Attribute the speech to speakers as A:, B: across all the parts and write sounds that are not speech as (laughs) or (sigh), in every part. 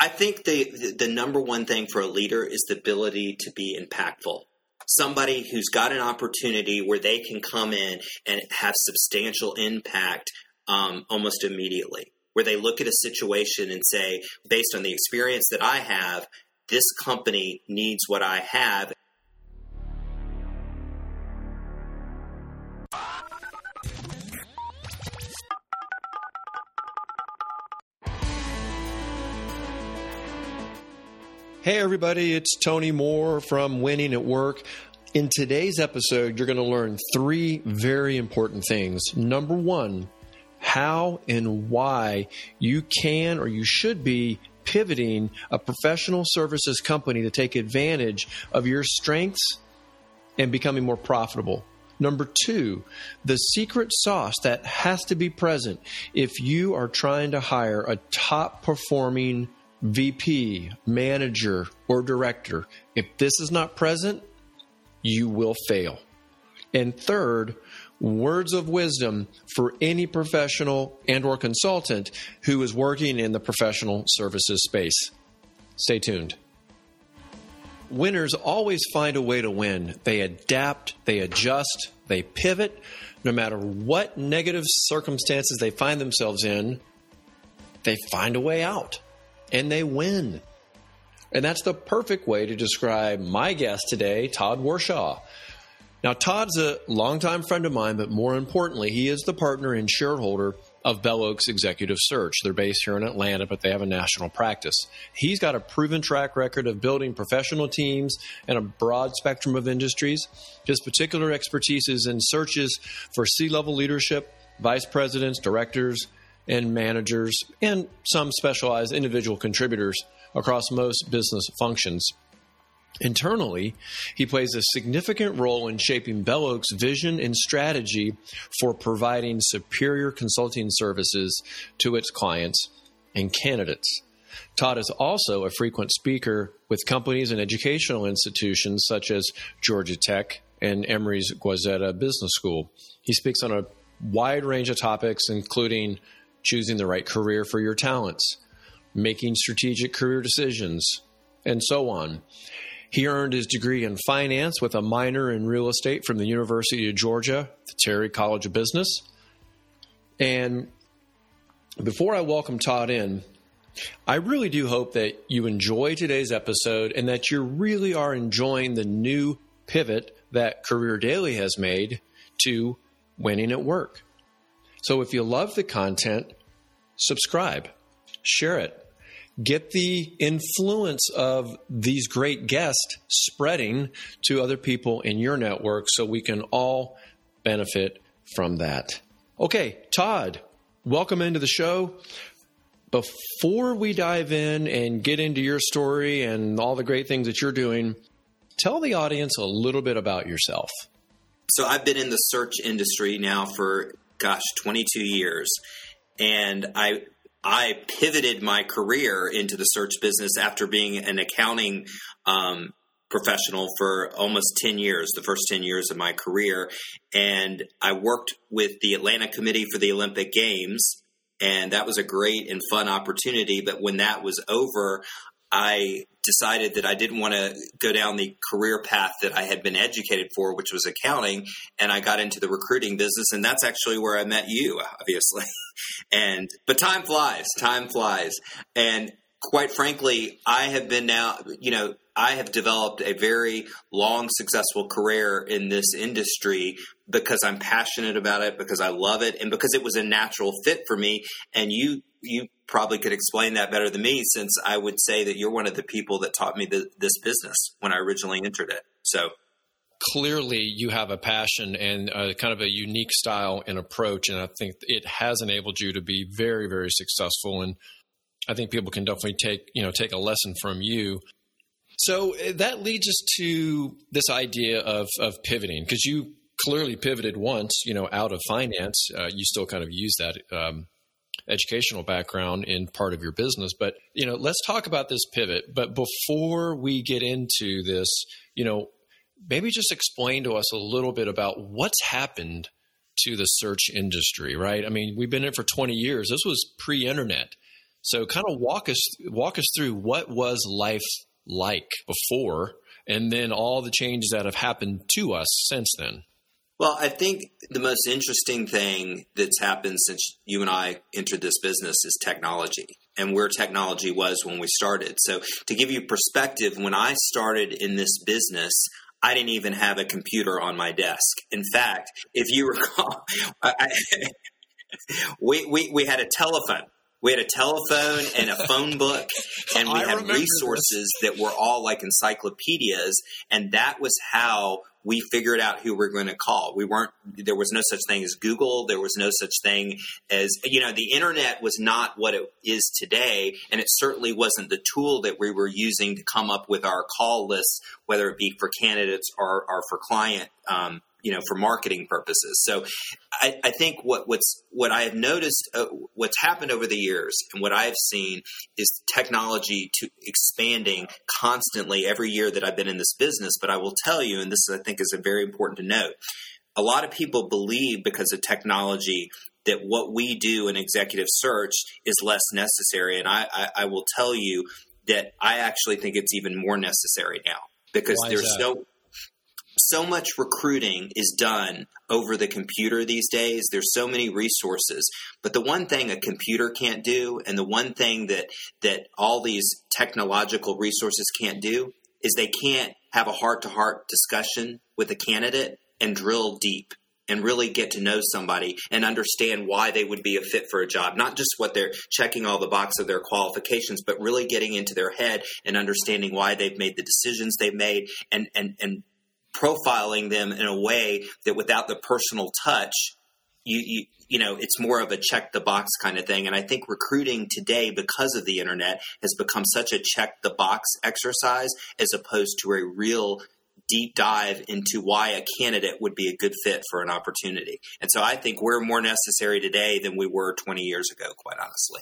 A: I think the the number one thing for a leader is the ability to be impactful. Somebody who's got an opportunity where they can come in and have substantial impact um, almost immediately. Where they look at a situation and say, based on the experience that I have, this company needs what I have,
B: Hey, everybody, it's Tony Moore from Winning at Work. In today's episode, you're going to learn three very important things. Number one, how and why you can or you should be pivoting a professional services company to take advantage of your strengths and becoming more profitable. Number two, the secret sauce that has to be present if you are trying to hire a top performing VP, manager, or director. If this is not present, you will fail. And third, words of wisdom for any professional and or consultant who is working in the professional services space. Stay tuned. Winners always find a way to win. They adapt, they adjust, they pivot. No matter what negative circumstances they find themselves in, they find a way out and they win. And that's the perfect way to describe my guest today, Todd Warshaw. Now, Todd's a longtime friend of mine, but more importantly, he is the partner and shareholder of Bell Oaks Executive Search. They're based here in Atlanta, but they have a national practice. He's got a proven track record of building professional teams in a broad spectrum of industries. His particular expertise is in searches for C level leadership, vice presidents, directors, and managers, and some specialized individual contributors across most business functions. Internally, he plays a significant role in shaping Bell Oaks' vision and strategy for providing superior consulting services to its clients and candidates. Todd is also a frequent speaker with companies and educational institutions such as Georgia Tech and Emory's Goizueta Business School. He speaks on a wide range of topics, including choosing the right career for your talents, making strategic career decisions, and so on. He earned his degree in finance with a minor in real estate from the University of Georgia, the Terry College of Business. And before I welcome Todd in, I really do hope that you enjoy today's episode and that you really are enjoying the new pivot that Career Daily has made to winning at work. So if you love the content, subscribe, share it. Get the influence of these great guests spreading to other people in your network so we can all benefit from that. Okay, Todd, welcome into the show. Before we dive in and get into your story and all the great things that you're doing, tell the audience a little bit about yourself.
A: So I've been in the search industry now for gosh, 22 years. And I I pivoted my career into the search business after being an accounting um, professional for almost 10 years, the first 10 years of my career. And I worked with the Atlanta Committee for the Olympic Games. And that was a great and fun opportunity. But when that was over, I decided that I didn't want to go down the career path that I had been educated for, which was accounting, and I got into the recruiting business, and that's actually where I met you, obviously. (laughs) and but time flies, time flies, and quite frankly, I have been now, you know, I have developed a very long, successful career in this industry because I'm passionate about it, because I love it, and because it was a natural fit for me. And you, you probably could explain that better than me, since I would say that you're one of the people that taught me the, this business when I originally entered it. So
B: clearly you have a passion and a, kind of a unique style and approach and i think it has enabled you to be very very successful and i think people can definitely take you know take a lesson from you so uh, that leads us to this idea of of pivoting because you clearly pivoted once, you know, out of finance. Uh, you still kind of use that um, educational background in part of your business, but you know, let's talk about this pivot. But before we get into this, you know, maybe just explain to us a little bit about what's happened to the search industry, right? I mean, we've been in for 20 years. This was pre-internet. So, kind of walk us walk us through what was life like before, and then all the changes that have happened to us since then.
A: Well, I think the most interesting thing that's happened since you and I entered this business is technology and where technology was when we started. So, to give you perspective, when I started in this business, I didn't even have a computer on my desk. In fact, if you (laughs) recall, I, we, we, we had a telephone. We had a telephone and a phone book, (laughs) and we I had resources this. that were all like encyclopedias, and that was how we figured out who we are going to call. We weren't, there was no such thing as Google. There was no such thing as, you know, the internet was not what it is today. And it certainly wasn't the tool that we were using to come up with our call lists, whether it be for candidates or, or for client um, you know for marketing purposes. So I, I think what what's what I have noticed uh, what's happened over the years and what I've seen is technology to expanding constantly every year that I've been in this business. But I will tell you, and this I think is very important to note. A lot of people believe because of technology that what we do in executive search is less necessary. And I, I, I will tell you that I actually think it's even more necessary now because there's no so much recruiting is done over the computer these days. There's so many resources. But the one thing a computer can't do, and the one thing that, that all these technological resources can't do, is they can't have a heart to heart discussion with a candidate and drill deep and really get to know somebody and understand why they would be a fit for a job. Not just what they're checking all the box of their qualifications, but really getting into their head and understanding why they've made the decisions they've made and, and, and profiling them in a way that without the personal touch, you, you you know it's more of a check the box kind of thing. And i think recruiting today because of the internet has become such a check the box exercise as opposed to a real deep dive into why a candidate would be a good fit for an opportunity. And so i think we're more necessary today than we were 20 years ago quite honestly.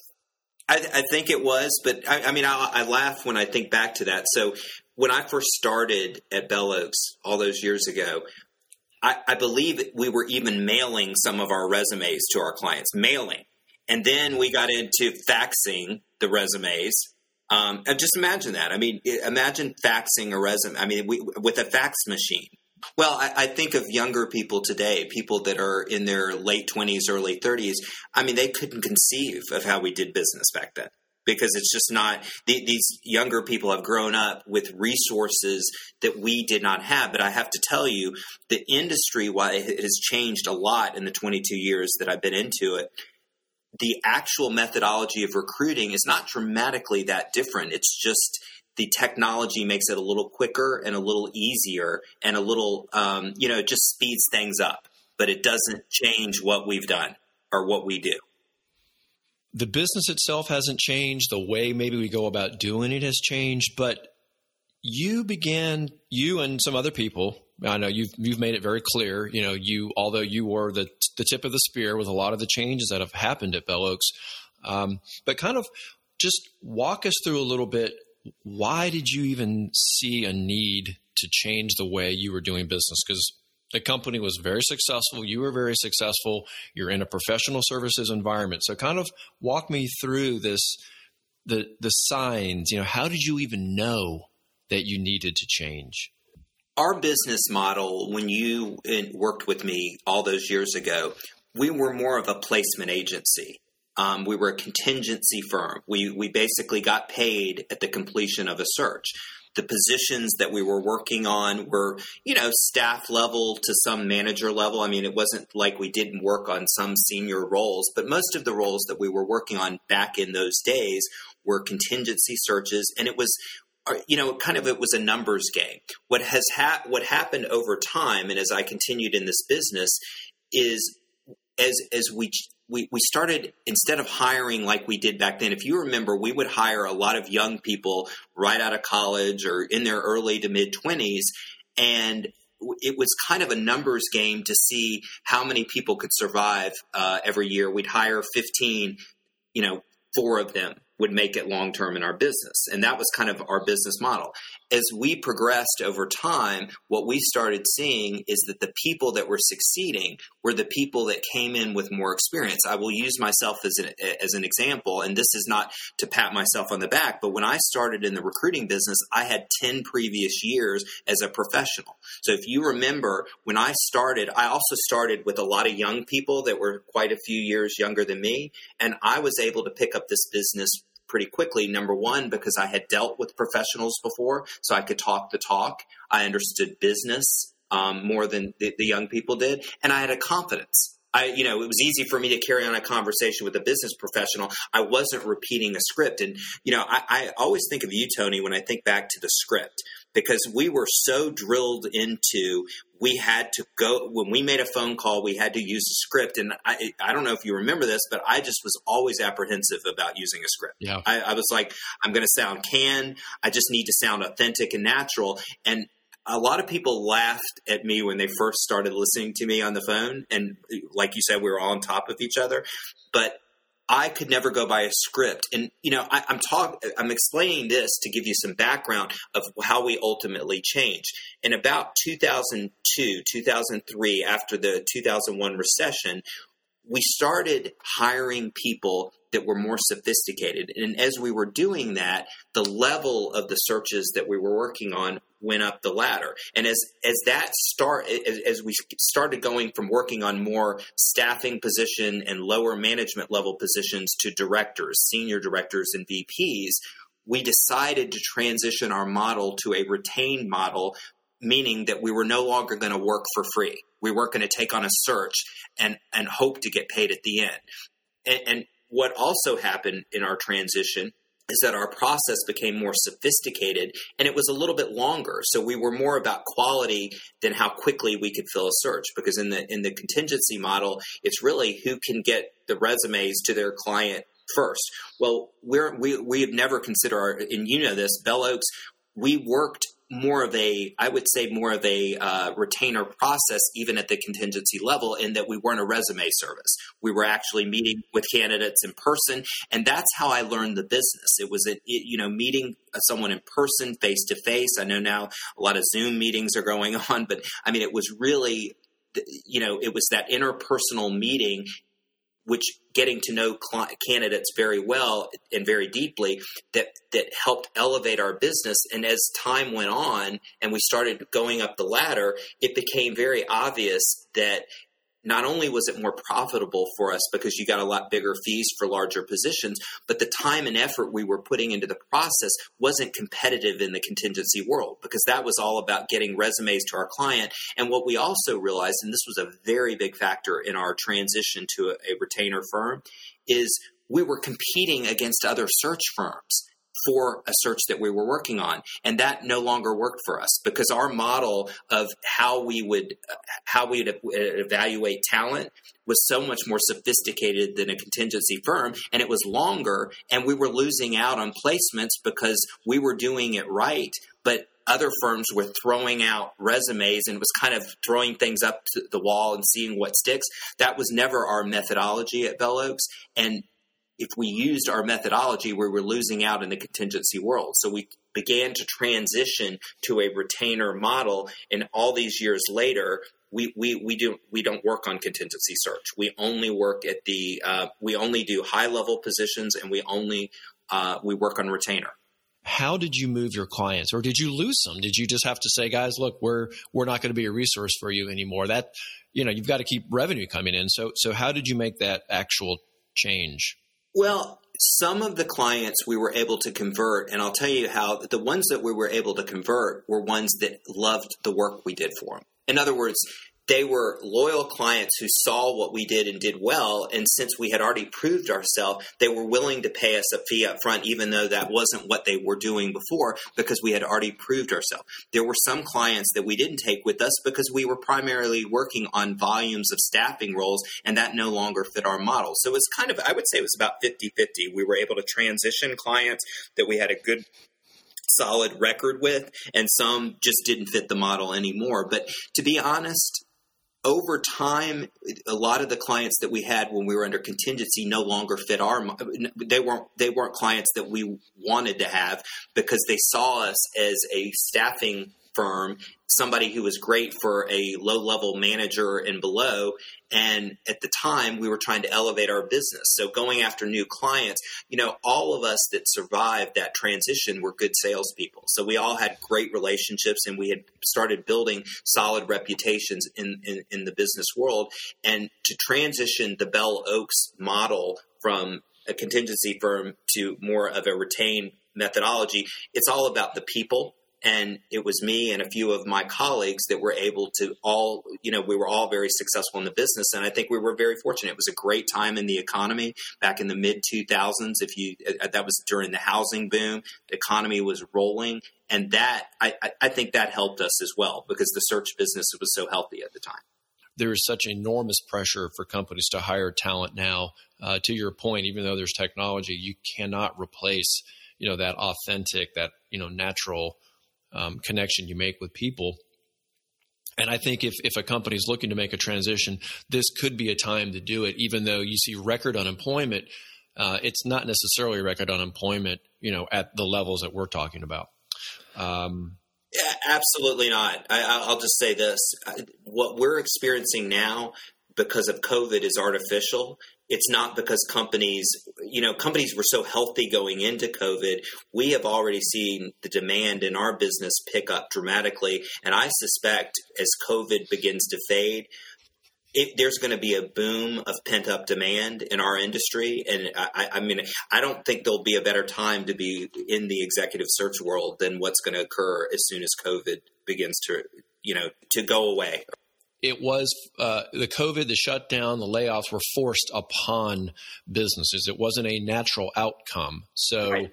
A: I, I think it was, but I, I mean, I, I, laugh when I think back to that. So when I first started at Bell Oaks all those years ago, I, I believe we were even mailing some of our resumes to our clients, mailing. And then we got into faxing the resumes. Um, just imagine that. I mean, imagine faxing a resume. I mean, we, with a fax machine. Well, I, I, think of younger people today, people that are in their late 20s, early 30s. I mean, they couldn't conceive of how we did business back then because it's just not the, these younger people have grown up with resources that we did not have. But i have to tell you the industry why it has changed a lot in the 22 years that i've been into it. The actual methodology of recruiting is not dramatically that different. It's just the technology makes it a little quicker and a little easier and a little um, you know just speeds things up. But it doesn't change what we've done or what we do
B: the business itself hasn't changed. The way maybe we go about doing it has changed, but you began, you and some other people, I know you've, you've made it very clear, you know, you, although you were the, the tip of the spear with a lot of the changes that have happened at Bell Oaks, um, but kind of just walk us through a little bit. Why did you even see a need to change the way you were doing business? Because the company was very successful. You were very successful. You're in a professional services environment. So kind of walk me through this the the signs, you know, how did you even know that you needed to change?
A: Our business model when you worked with me all those years ago, we were more of a placement agency. Um, we were a contingency firm. We we basically got paid at the completion of a search the positions that we were working on were, you know, staff level to some manager level. I mean, it wasn't like we didn't work on some senior roles, but most of the roles that we were working on back in those days were contingency searches, and it was uh, you know, kind of it was a numbers game. What has ha- what happened over time, and as I continued in this business, is as as we we, we started instead of hiring like we did back then if you remember we would hire a lot of young people right out of college or in their early to mid 20s and it was kind of a numbers game to see how many people could survive uh, every year. We'd hire 15 you know four of them would make it long term in our business and that was kind of our business model as we progressed over time, what we started seeing is that the people that were succeeding were the people that came in with more experience. I will use myself as an, as an example, and this is not to pat myself on the back, but when I started in the recruiting business, I had 10 previous years as a professional. So if you remember, when I started, I also started with a lot of young people that were quite a few years younger than me, and I was able to pick up this business pretty quickly. Number one, because I had dealt with professionals before, so I could talk the talk. I understood business um, more than the, the young people did, and I had a confidence. I, you know, it was easy for me to carry on a conversation with a business professional. I wasn't repeating a script. And, you know, I, I, always think of you, Tony, when I think back to the script, because we were so drilled into we had to go when we made a phone call we had to use a script. And i, I don't know if you remember this but i just was always apprehensive about using a script.
B: Yeah.
A: I, I was like i'm going to sound canned. I just need to sound authentic and natural. And a lot of people laughed at me when they first started listening to me on the phone. And like you said we were all on top of each other. But I could never go by a script. And you know, I, am talking, I'm explaining this to give you some background of how we ultimately changed. In about 2002, 2003, after the 2001 recession, we started hiring people that were more sophisticated. And as we were doing that, the level of the searches that we were working on went up the ladder. And as as that start as, as we started going from working on more staffing position and lower management level positions to directors, senior directors and VPs, we decided to transition our model to a retained model meaning that we were no longer going to work for free. We weren't going to take on a search and and hope to get paid at the end. And, and what also happened in our transition is that our process became more sophisticated and it was a little bit longer. So we were more about quality than how quickly we could fill a search because in the in the contingency model, it's really who can get the resumes to their client first. Well, we're we we have never considered our and you know this, Bell Oaks, we worked more of a, I would say, more of a uh, retainer process, even at the contingency level, in that we weren't a resume service. We were actually meeting with candidates in person, and that's how I learned the business. It was, a, it, you know, meeting someone in person, face to face. I know now a lot of Zoom meetings are going (laughs) on, but I mean, it was really you know, it was that interpersonal meeting which getting to know candidates very well and very deeply that that helped elevate our business. And as time went on and we started going up the ladder it became very obvious that not only was it more profitable for us because you got a lot bigger fees for larger positions, but the time and effort we were putting into the process wasn't competitive in the contingency world because that was all about getting resumes to our client. And what we also realized, and this was a very big factor in our transition to a, a retainer firm, is we were competing against other search firms for a search that we were working on and that no longer worked for us because our model of how we would how we would evaluate talent was so much more sophisticated than a contingency firm and it was longer and we were losing out on placements because we were doing it right but other firms were throwing out resumes and was kind of throwing things up to the wall and seeing what sticks. That was never our methodology at Bell Oaks. And if we used our methodology, we were losing out in the contingency world. So we began to transition to a retainer model, and all these years later, we, we, we do we don't work on contingency search. We only work at the uh, we only do high level positions, and we only uh, we work on retainer.
B: How did you move your clients, or did you lose some? Did you just have to say, guys, look, we're we're not going to be a resource for you anymore? That you know, you've got to keep revenue coming in. So so how did you make that actual change?
A: Well, some of the clients we were able to convert, and I'll tell you how the ones that we were able to convert were ones that loved the work we did for them. In other words, they were loyal clients who saw what we did and did well. And since we had already proved ourselves, they were willing to pay us a fee up front, even though that wasn't what they were doing before, because we had already proved ourselves. There were some clients that we didn't take with us because we were primarily working on volumes of staffing roles, and that no longer fit our model. So it's kind of, I would say it was about 50 50. We were able to transition clients that we had a good solid record with, and some just didn't fit the model anymore. But to be honest, over time, a lot of the clients that we had when we were under contingency no longer fit our. They weren't they weren't clients that we wanted to have because they saw us as a staffing firm, somebody who was great for a low level manager and below. And at the time, we were trying to elevate our business. So going after new clients, you know, all of us that survived that transition were good salespeople. So we all had great relationships and we had started building solid reputations in, in, in the business world. And to transition the Bell Oaks model from a contingency firm to more of a retained methodology, it's all about the people and it was me and a few of my colleagues that were able to all you know we were all very successful in the business and i think we were very fortunate. It was a great time in the economy back in the mid 2000s if you uh, that was during the housing boom the economy was rolling and that I, I think that helped us as well because the search business was so healthy at the time.
B: There is such enormous pressure for companies to hire talent now. Uh, to your point even though there's technology you cannot replace you know that authentic that you know natural um, connection you make with people. And I think if, if a company is looking to make a transition, this could be a time to do it, even though you see record unemployment. Uh, it's not necessarily record unemployment, you know, at the levels that we're talking about. Um,
A: yeah, absolutely not. I, will just say this: what we're experiencing now because of COVID is artificial. It's not because companies, you know, companies were so healthy going into COVID. We have already seen the demand in our business pick up dramatically. And I suspect as COVID begins to fade, it, there's going to be a boom of pent up demand in our industry. And I, I, mean, I don't think there'll be a better time to be in the executive search world than what's going to occur as soon as COVID begins to, you know, to go away
B: it was uh, the COVID, the shutdown, the layoffs were forced upon businesses. It wasn't a natural outcome. So right.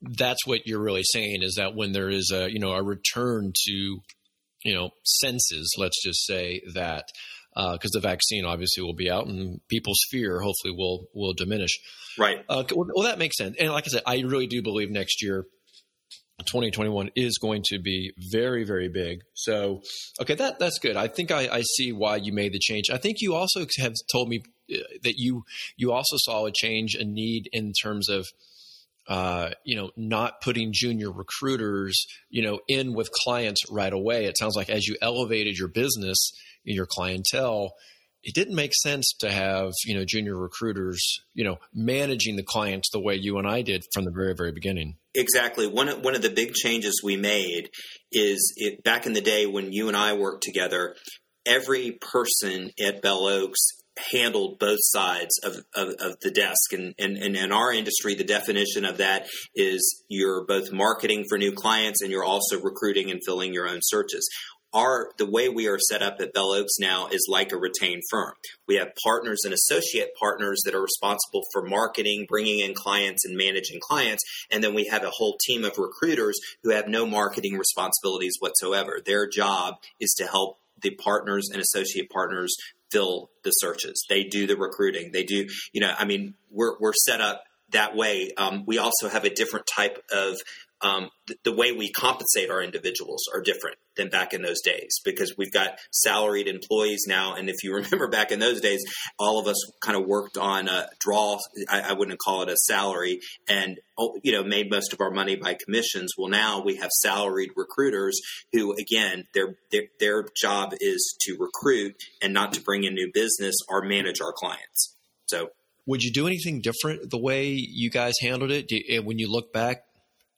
B: that's what you're really saying is that when there is a you know a return to you know senses, let's just say that because uh, the vaccine obviously will be out and people's fear hopefully will will diminish.
A: Right.
B: Uh, well, that makes sense. And like I said, I really do believe next year 2021 is going to be very, very big. So, okay, that that's good. I think I, I see why you made the change. I think you also have told me uh, that you you also saw a change, a need in terms of uh, you know not putting junior recruiters you know in with clients right away. It sounds like as you elevated your business, and your clientele, it didn't make sense to have you know junior recruiters you know managing the clients the way you and I did from the very very beginning.
A: Exactly. One of, one of the big changes we made is it, back in the day when you and I worked together, every person at Bell Oaks handled both sides of, of, of, the desk. And, and, and in our industry, the definition of that is you're both marketing for new clients and you're also recruiting and filling your own searches our the way we are set up at Bell Oaks now is like a retained firm. We have partners and associate partners that are responsible for marketing, bringing in clients, and managing clients, and then we have a whole team of recruiters who have no marketing responsibilities whatsoever. Their job is to help the partners and associate partners fill the searches. They do the recruiting. They do, you know, I mean, we're we're set up that way. Um, we also have a different type of um, the, the, way we compensate our individuals are different than back in those days because we've got salaried employees now. And if you (laughs) remember back in those days, all of us kind of worked on a draw. I, I wouldn't call it a salary, and oh, you know made most of our money by commissions. Well, now we have salaried recruiters who, again, their their, their job is to recruit and not to bring in new business or manage our clients. So
B: would you do anything different the way you guys handled it? You, when you look back,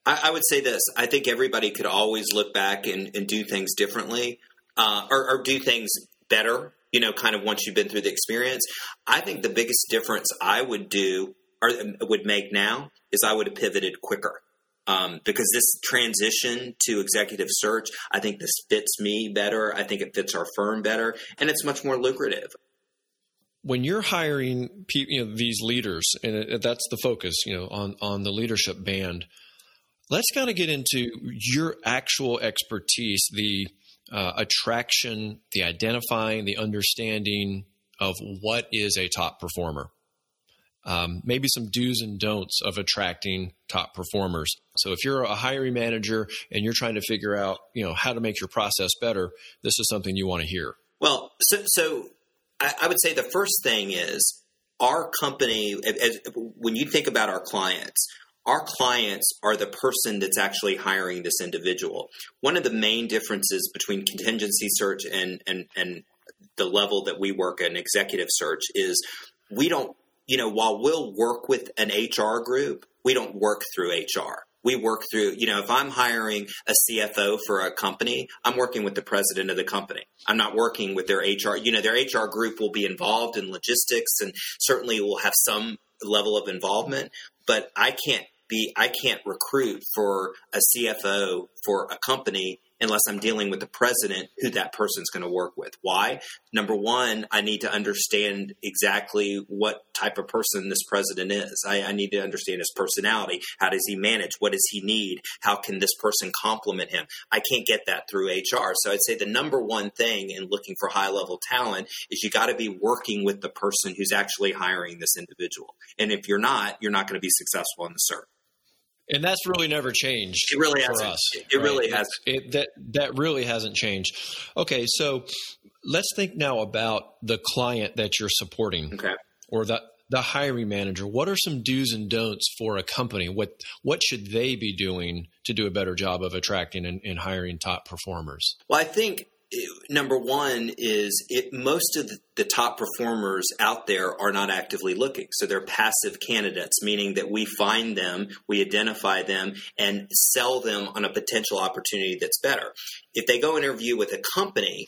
A: I, I, would say this: I think everybody could always look back and, and do things differently, uh, or, or do things better. You know, kind of once you've been through the experience. I think the biggest difference I would do or would make now is I would have pivoted quicker. Um, because this transition to executive search, I think this fits me better. I think it fits our firm better, and it's much more lucrative
B: when you're hiring you know, these leaders, and that's the focus, you know, on on the leadership band. Let's kind of get into your actual expertise, the uh, attraction, the identifying, the understanding of what is a top performer. Um, maybe some do's and don'ts of attracting top performers. So if you're a hiring manager and you're trying to figure out, you know, how to make your process better, this is something you want to hear.
A: Well, so, so I, I would say the first thing is our company, as, when you think about our clients, our clients are the person that's actually hiring this individual. One of the main differences between contingency search and, and, and the level that we work in executive search is we don't, you know, while we'll work with an HR group, we don't work through HR we work through, you know, if I'm hiring a CFO for a company, I'm working with the president of the company. I'm not working with their HR. You know, their HR group will be involved in logistics and certainly will have some level of involvement, but I can't be, I can't recruit for a CFO for a company unless I'm dealing with the president who that person's going to work with. Why? Number one, I need to understand exactly what type of person this president is. I, I, need to understand his personality. How does he manage? What does he need? How can this person complement him? I can't get that through HR. So I'd say the number one thing in looking for high level talent is you got to be working with the person who's actually hiring this individual. And if you're not, you're not going to be successful in the search.
B: And that's really never changed.
A: It really
B: for
A: hasn't.
B: us.
A: It right? really has.
B: It, that that really hasn't changed. Okay, so let's think now about the client that you're supporting.
A: Okay.
B: Or the the hiring manager. What are some do's and don'ts for a company? What what should they be doing to do a better job of attracting and, and hiring top performers?
A: Well, I think number one is it, most of the top performers out there are not actively looking. So they're passive candidates, meaning that we find them, we identify them, and sell them on a potential opportunity that's better. If they go interview with a company,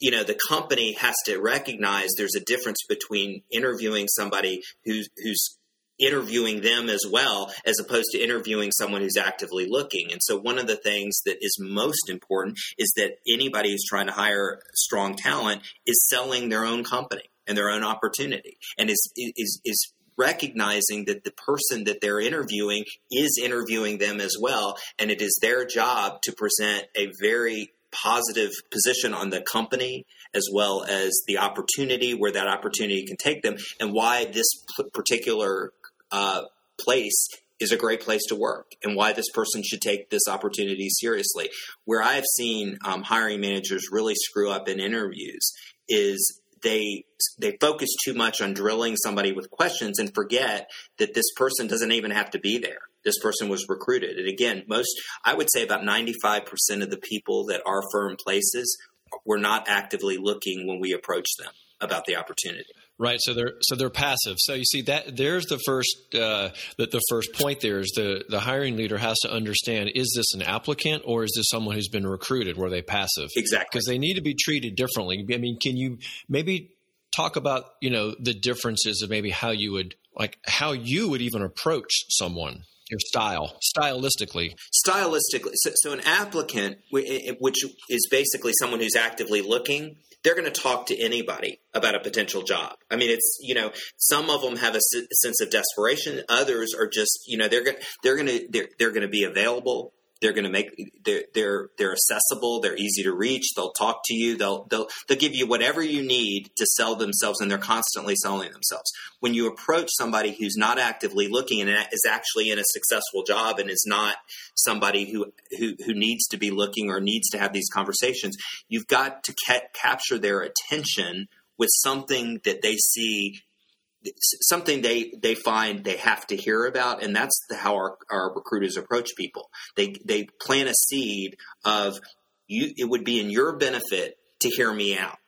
A: you know the company has to recognize there's a difference between interviewing somebody who's who's interviewing them as well as opposed to interviewing someone who's actively looking. And so one of the things that is most important is that anybody who's trying to hire strong talent is selling their own company and their own opportunity and is is is recognizing that the person that they're interviewing is interviewing them as well and it is their job to present a very positive position on the company as well as the opportunity where that opportunity can take them and why this particular uh, place is a great place to work and why this person should take this opportunity seriously. Where I've seen um, hiring managers really screw up in interviews is they they focus too much on drilling somebody with questions and forget that this person doesn't even have to be there. This person was recruited. And again, most I would say about 95% of the people that our firm places were not actively looking when we approached them about the opportunity.
B: Right, so they're so they're passive. So you see that there's the first uh, the, the first point. There is the the hiring leader has to understand: is this an applicant or is this someone who's been recruited? Were they passive?
A: Exactly,
B: because they need to be treated differently. I mean, can you maybe talk about you know the differences of maybe how you would like how you would even approach someone? your style stylistically
A: stylistically so, so, an applicant which is basically someone who's actively looking they're going to talk to anybody about a potential job. I mean, it's you know, some of them have a sense of desperation. Others are just you know they're going they're going to they're, they're going to be available. They're going to make they're they're they're accessible. They're easy to reach. They'll talk to you. They'll they'll they'll give you whatever you need to sell themselves, and they're constantly selling themselves. When you approach somebody who's not actively looking and is actually in a successful job and is not somebody who who who needs to be looking or needs to have these conversations, you've got to ca- capture their attention with something that they see something they they find they have to hear about and that's the, how our, our recruiters approach people. They they plant a seed of you it would be in your benefit to hear me out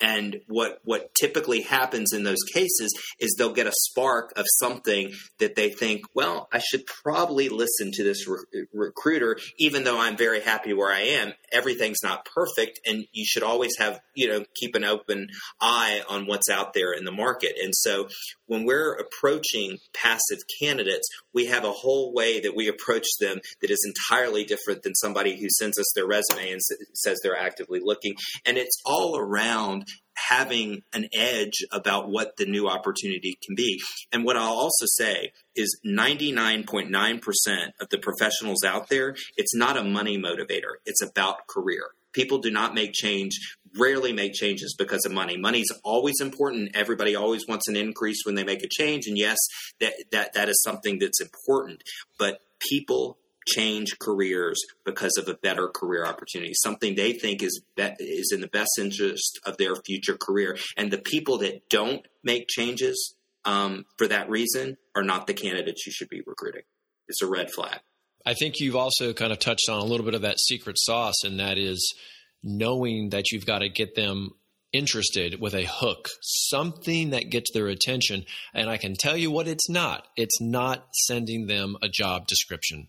A: and what what typically happens in those cases is they'll get a spark of something that they think, well, I should probably listen to this re- recruiter, even though I'm very happy where I am. Everything's not perfect, and you should always have you know keep an open eye on what's out there in the market. And so when we're approaching passive candidates, we have a whole way that we approach them that is entirely different than somebody who sends us their resume and says they're actively looking. And it's all around having an edge about what the new opportunity can be. And what I'll also say is 99.9% of the professionals out there, it's not a money motivator, it's about career. People do not make change, rarely make changes because of money. Money's always important. Everybody always wants an increase when they make a change. And yes, that, that, that is something that's important. But people change careers because of a better career opportunity, something they think is be- is in the best interest of their future career. And the people that don't make changes um, for that reason are not the candidates you should be recruiting. It's a red flag.
B: I think you've also kind of touched on a little bit of that secret sauce, and that is knowing that you've got to get them interested with a hook, something that gets their attention. And I can tell you what it's not. It's not sending them a job description.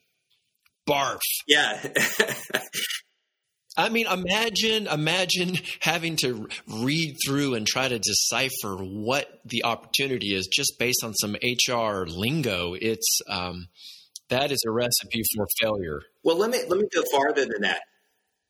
B: Barf.
A: Yeah.
B: I mean, imagine, imagine having to read through and try to decipher what the opportunity is just based on some HR lingo. It's um, that is a recipe for failure.
A: Well, let me let me go farther than that.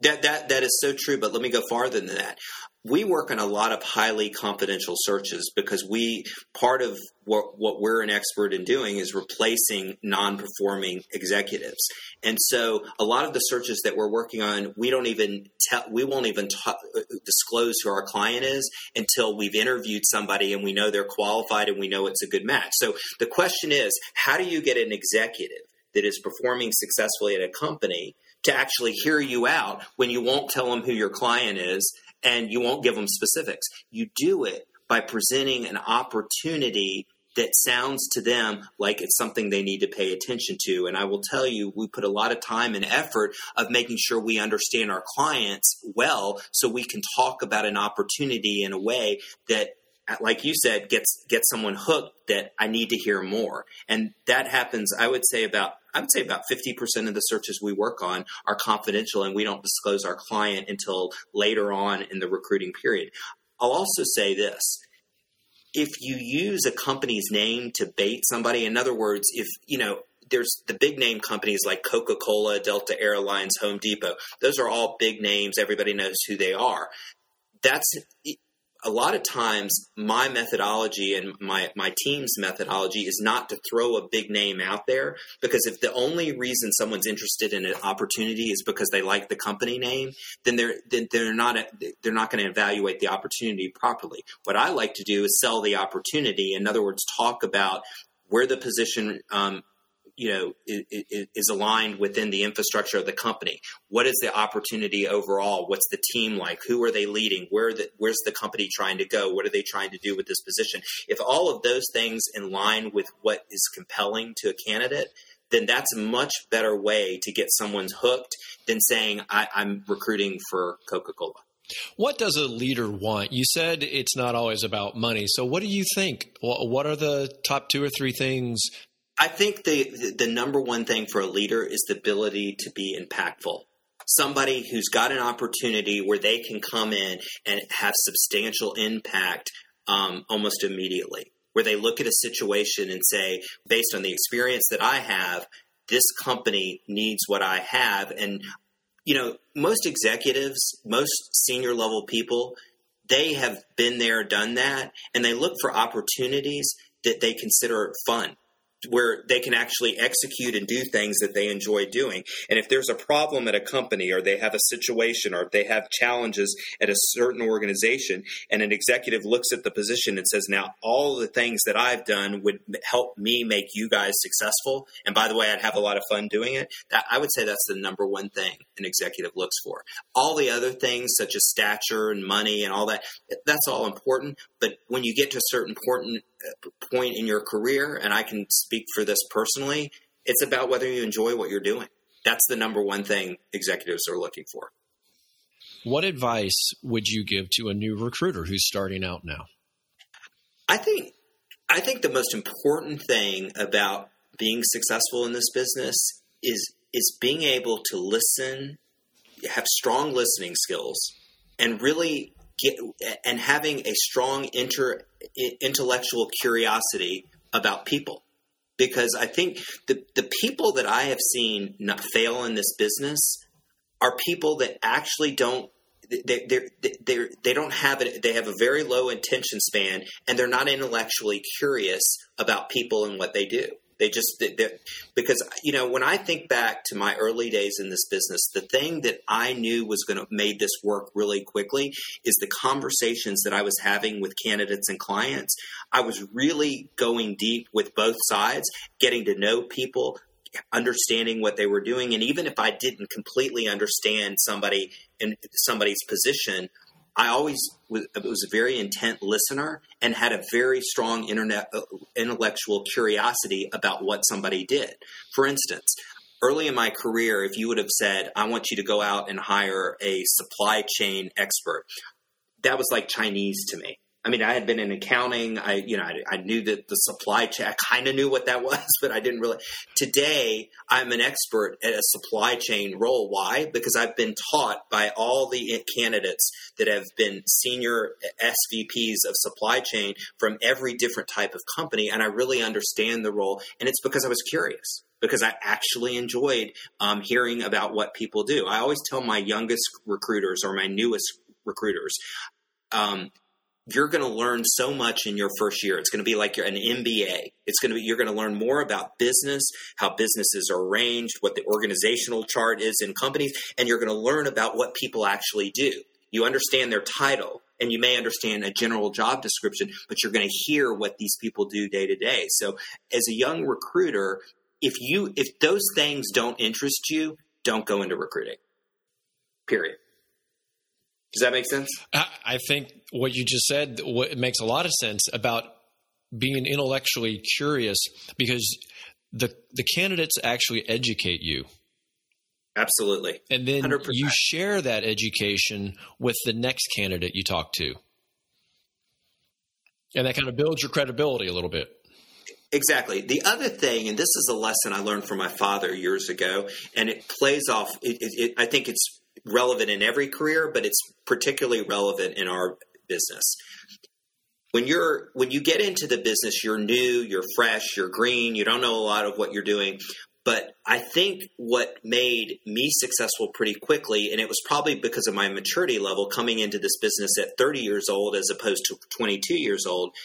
A: That that that is so true, but let me go farther than that. We work on a lot of highly confidential searches because we part of what what we're an expert in doing is replacing non-performing executives. And so a lot of the searches that we're working on, we don't even tell we won't even t- uh, disclose who our client is until we've interviewed somebody and we know they're qualified and we know it's a good match. So the question is, how do you get an executive that is performing successfully at a company to actually hear you out when you won't tell them who your client is and you won't give them specifics. You do it by presenting an opportunity that sounds to them like it's something they need to pay attention to. And I will tell you, we put a lot of time and effort of making sure we understand our clients well so we can talk about an opportunity in a way that like you said, gets gets someone hooked that I need to hear more. And that happens, I would say about I would say about 50% of the searches we work on are confidential and we don't disclose our client until later on in the recruiting period. I'll also say this. If you use a company's name to bait somebody, in other words, if, you know, there's the big name companies like Coca Cola, Delta Airlines, Home Depot. Those are all big names. Everybody knows who they are. That's a lot of times my methodology and my, my team's methodology is not to throw a big name out there because if the only reason someone's interested in an opportunity is because they like the company name then they're then they're not they're not going to evaluate the opportunity properly. What i like to do is sell the opportunity. In other words talk about where the position um, you know is, is, aligned within the infrastructure of the company. What is the opportunity overall? What's the team like? Who are they leading? Where the, where's the company trying to go? What are they trying to do with this position? If all of those things in line with what is compelling to a candidate then that's a much better way to get someone's hooked than saying I, i'm recruiting for coca-cola.
B: What does a leader want? You said it's not always about money. So, what do you think? What are the top two or three things
A: I think the the number one thing for a leader is the ability to be impactful. Somebody who's got an opportunity where they can come in and have substantial impact um, almost immediately. Where they look at a situation and say, based on the experience that I have, this company needs what I have. And, you know, most executives, most senior level people, they have been there, done that, and they look for opportunities that they consider fun where they can actually execute and do things that they enjoy doing. And if there's a problem at a company or they have a situation or if they have challenges at a certain organization and an executive looks at the position and says, now all the things that I've done would help me make you guys successful. And by the way, I'd have a lot of fun doing it. That, I would say that's the number one thing an executive looks for. All the other things such as stature and money and all that, that's all important. But when you get to a certain important point in your career, and I can speak for this personally, it's about whether you enjoy what you're doing. That's the number one thing executives are looking for.
B: What advice would you give to a new recruiter who's starting out now?
A: I think I think the most important thing about being successful in this business is is being able to listen, have strong listening skills, and really get and having a strong inter intellectual curiosity about people. Because I think the the people that I have seen not fail in this business are people that actually don't they they they they don't have it they have a very low attention span and they're not intellectually curious about people and what they do they just because you know when I think back to my early days in this business, the thing that I knew was going to made this work really quickly is the conversations that I was having with candidates and clients. I was really going deep with both sides, getting to know people, understanding what they were doing. And even if I didn't completely understand somebody in somebody's position, I always was, a very intent listener and had a very strong internet uh, intellectual curiosity about what somebody did. For instance, early in my career, if you would have said, I want you to go out and hire a supply chain expert, that was like Chinese to me. I mean, I had been in accounting. I, you know, I, I knew that the supply chain, I kind of knew what that (laughs) was, but I didn't really. Today, I'm an expert at a supply chain role. Why? Because I've been taught by all the candidates that have been senior SVPs of supply chain from every different type of company. And I really understand the role. And it's because I was curious because I actually enjoyed um, hearing about what people do. I always tell my youngest recruiters or my newest recruiters, um, you're going to learn so much in your first year. It's going to be like an MBA. It's going to be you're going to learn more about business, how businesses are arranged, what the organizational chart is in companies, and you're going to learn about what people actually do. You understand their title, and you may understand a general job description, but you're going to hear what these people do day to day. So, as a young recruiter, if you if those things don't interest you, don't go into recruiting. Period. Does that make sense?
B: I think what you just said what, makes a lot of sense about being intellectually curious because the the candidates actually educate you.
A: Absolutely.
B: And then 100%. you share that education with the next candidate you talk to. And that kind of builds your credibility a little bit.
A: Exactly. The other thing, and this is a lesson I learned from my father years ago, and it plays off. It, it, it, I think it's relevant in every career, but it's particularly relevant in our business. When you're when you get into the business, you're new, you're fresh, you're green, you don't know a lot of what you're doing. But I think what made me successful pretty quickly, and it was probably because of my maturity level coming into this business at 30 years old as opposed to 22 years old,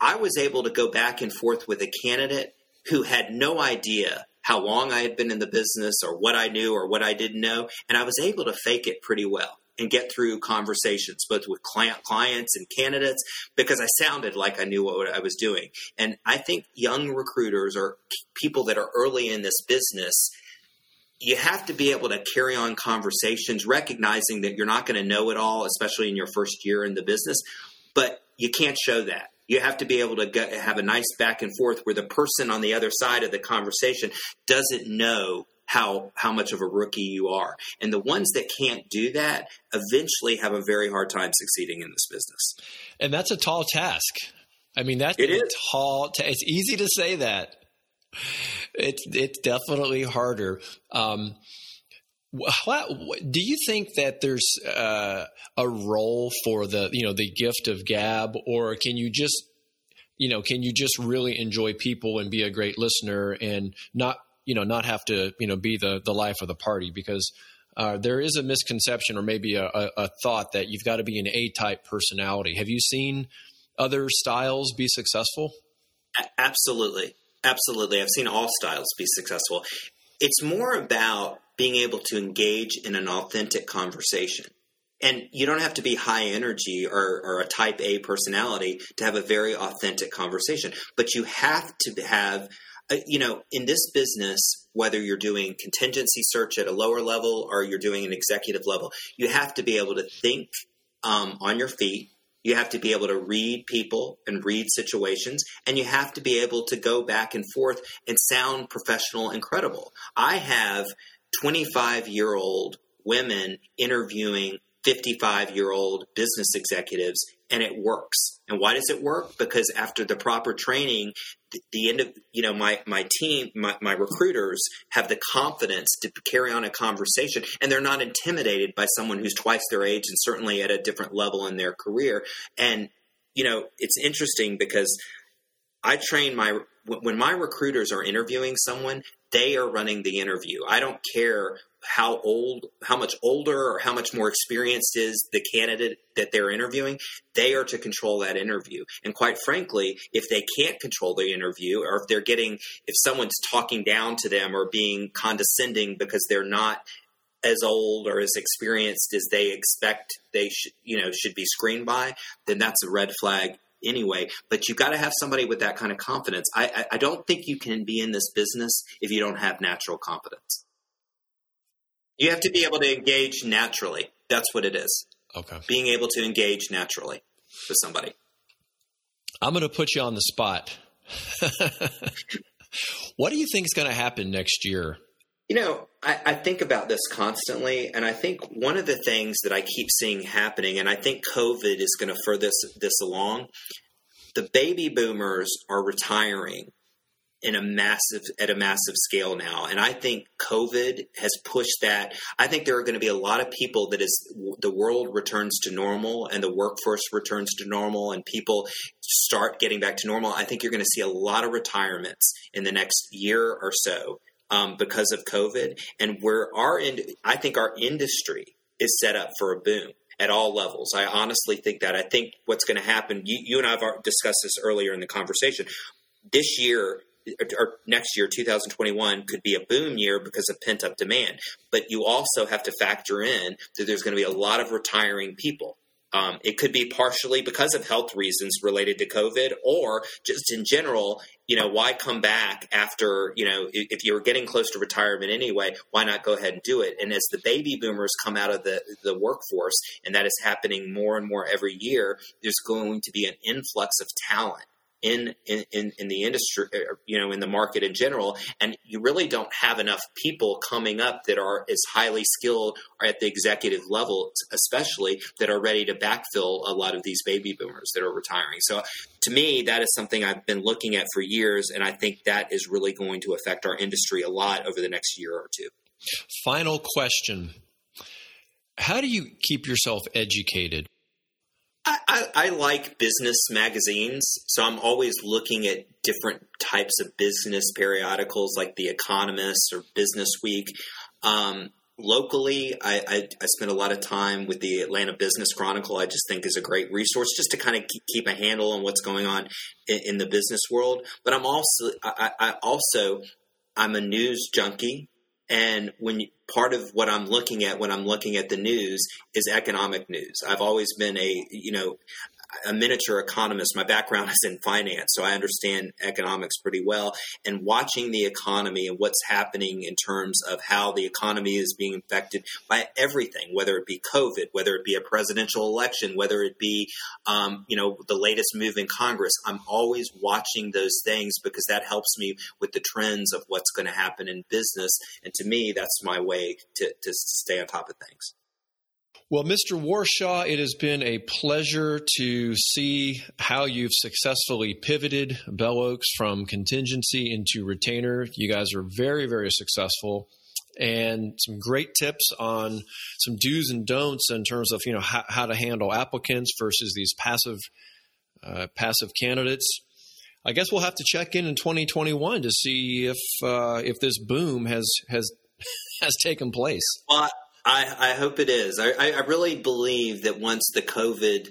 A: I was able to go back and forth with a candidate who had no idea how long I had been in the business or what I knew or what I didn't know. And I was able to fake it pretty well and get through conversations both with client, clients and candidates because I sounded like I knew what I was doing. And I think young recruiters or people that are early in this business you have to be able to carry on conversations recognizing that you're not going to know it all especially in your first year in the business but you can't show that you have to be able to get, have a nice back and forth where the person on the other side of the conversation doesn't know how how much of a rookie you are. And the ones that can't do that eventually have a very hard time succeeding in this business.
B: And that's a tall task. I mean, that's
A: it
B: a
A: is.
B: tall. Ta- it's easy to say that. It's it's definitely harder. Um, do you think that there's uh, a role for the you know the gift of gab, or can you just you know can you just really enjoy people and be a great listener and not you know not have to you know be the the life of the party because uh, there is a misconception or maybe a, a, a thought that you've got to be an A type personality. Have you seen other styles be successful?
A: Absolutely, absolutely. I've seen all styles be successful. It's more about being able to engage in an authentic conversation. And you don't have to be high energy or, or, a type A personality to have a very authentic conversation, but you have to have, uh, you know, in this business, whether you're doing contingency search at a lower level or you're doing an executive level, you have to be able to think um, on your feet. You have to be able to read people and read situations, and you have to be able to go back and forth and sound professional and credible. I have 25 year old women interviewing 55 year old business executives and it works. And why does it work? Because after the proper training, the, the end of, you know, my, my team, my, my recruiters have the confidence to carry on a conversation and they're not intimidated by someone who's twice their age and certainly at a different level in their career. And, you know, it's interesting because I train my, when my recruiters are interviewing someone, they are running the interview. I don't care how old, how much older or how much more experienced is the candidate that they're interviewing. They are to control that interview. And quite frankly, if they can't control the interview or if they're getting, if someone's talking down to them or being condescending because they're not as old or as experienced as they expect they should, you know, should be screened by, then that's a red flag anyway. But you've got to have somebody with that kind of confidence. I, I, I don't think you can be in this business if you don't have natural confidence. You have to be able to engage naturally. That's what it is.
B: Okay.
A: Being able to engage naturally with somebody.
B: I'm going to put you on the spot. (laughs) what do you think is going to happen next year?
A: You know, I, I, think about this constantly, and I think one of the things that I keep seeing happening, and I think COVID is going to further this, this along, the baby boomers are retiring in a massive at a massive scale now and i think covid has pushed that. I think there are going to be a lot of people that as the world returns to normal and the workforce returns to normal and people start getting back to normal. I think you're going to see a lot of retirements in the next year or so um, because of covid and where our i think our industry is set up for a boom at all levels. I honestly think that. I think what's going to happen, you, you and I have discussed this earlier in the conversation. This year or next year, 2021, could be a boom year because of pent up demand. But you also have to factor in that there's going to be a lot of retiring people. Um, it could be partially because of health reasons related to COVID, or just in general. You know, why come back after you know if you're getting close to retirement anyway? Why not go ahead and do it? And as the baby boomers come out of the the workforce, and that is happening more and more every year, there's going to be an influx of talent in, in, in the industry, uh, you know, in the market in general. And you really don't have enough people coming up that are as highly skilled at the executive level, especially that are ready to backfill a lot of these baby boomers that are retiring. So to me, that is something I've been looking at for years. And I think that is really going to affect our industry a lot over the next year or two.
B: Final question. How do you keep yourself educated?
A: I, I, like business magazines, so I'm always looking at different types of business periodicals like The Economist or Business Week. Um, locally, I, I, I, spend a lot of time with the Atlanta Business Chronicle. I just think is a great resource just to kind of keep a handle on what's going on in, in the business world. But I'm also I, I also I'm a news junkie. And when part of what I'm looking at when I'm looking at the news is economic news. I've always been a, you know, a miniature economist. My background (laughs) is in finance, so I understand economics pretty well. And watching the economy and what's happening in terms of how the economy is being affected by everything, whether it be COVID, whether it be a presidential election, whether it be, um, you know, the latest move in Congress, I'm always watching those things because that helps me with the trends of what's going to happen in business. And to me, that's my way to, to stay on top of things.
B: Well, Mr. Warshaw, it has been a pleasure to see how you've successfully pivoted Bell Oaks from contingency into retainer. You guys are very, very successful and some great tips on some do's and don'ts in terms of you know how, how to handle applicants versus these passive uh, passive candidates. I guess we'll have to check in in 2021 to see if uh, if this boom has has (laughs) has taken place.
A: Well, I, I hope it is. I, I really believe that once the COVID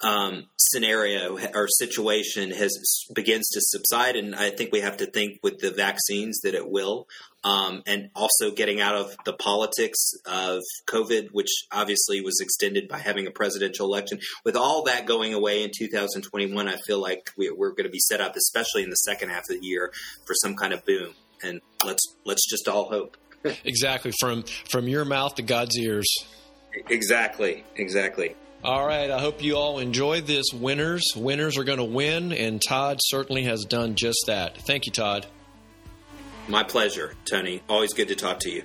A: um, scenario or situation has begins to subside, and I think we have to think with the vaccines that it will, um, and also getting out of the politics of COVID, which obviously was extended by having a presidential election. With all that going away in 2021, I feel like we, we're going to be set up, especially in the second half of the year, for some kind of boom. And let's let's just all hope (laughs)
B: exactly from from your mouth to God's ears.
A: Exactly, exactly.
B: All right. I hope you all enjoyed this. Winners, winners are going to win, and Todd certainly has done just that. Thank you, Todd.
A: My pleasure, Tony. Always good to talk to you.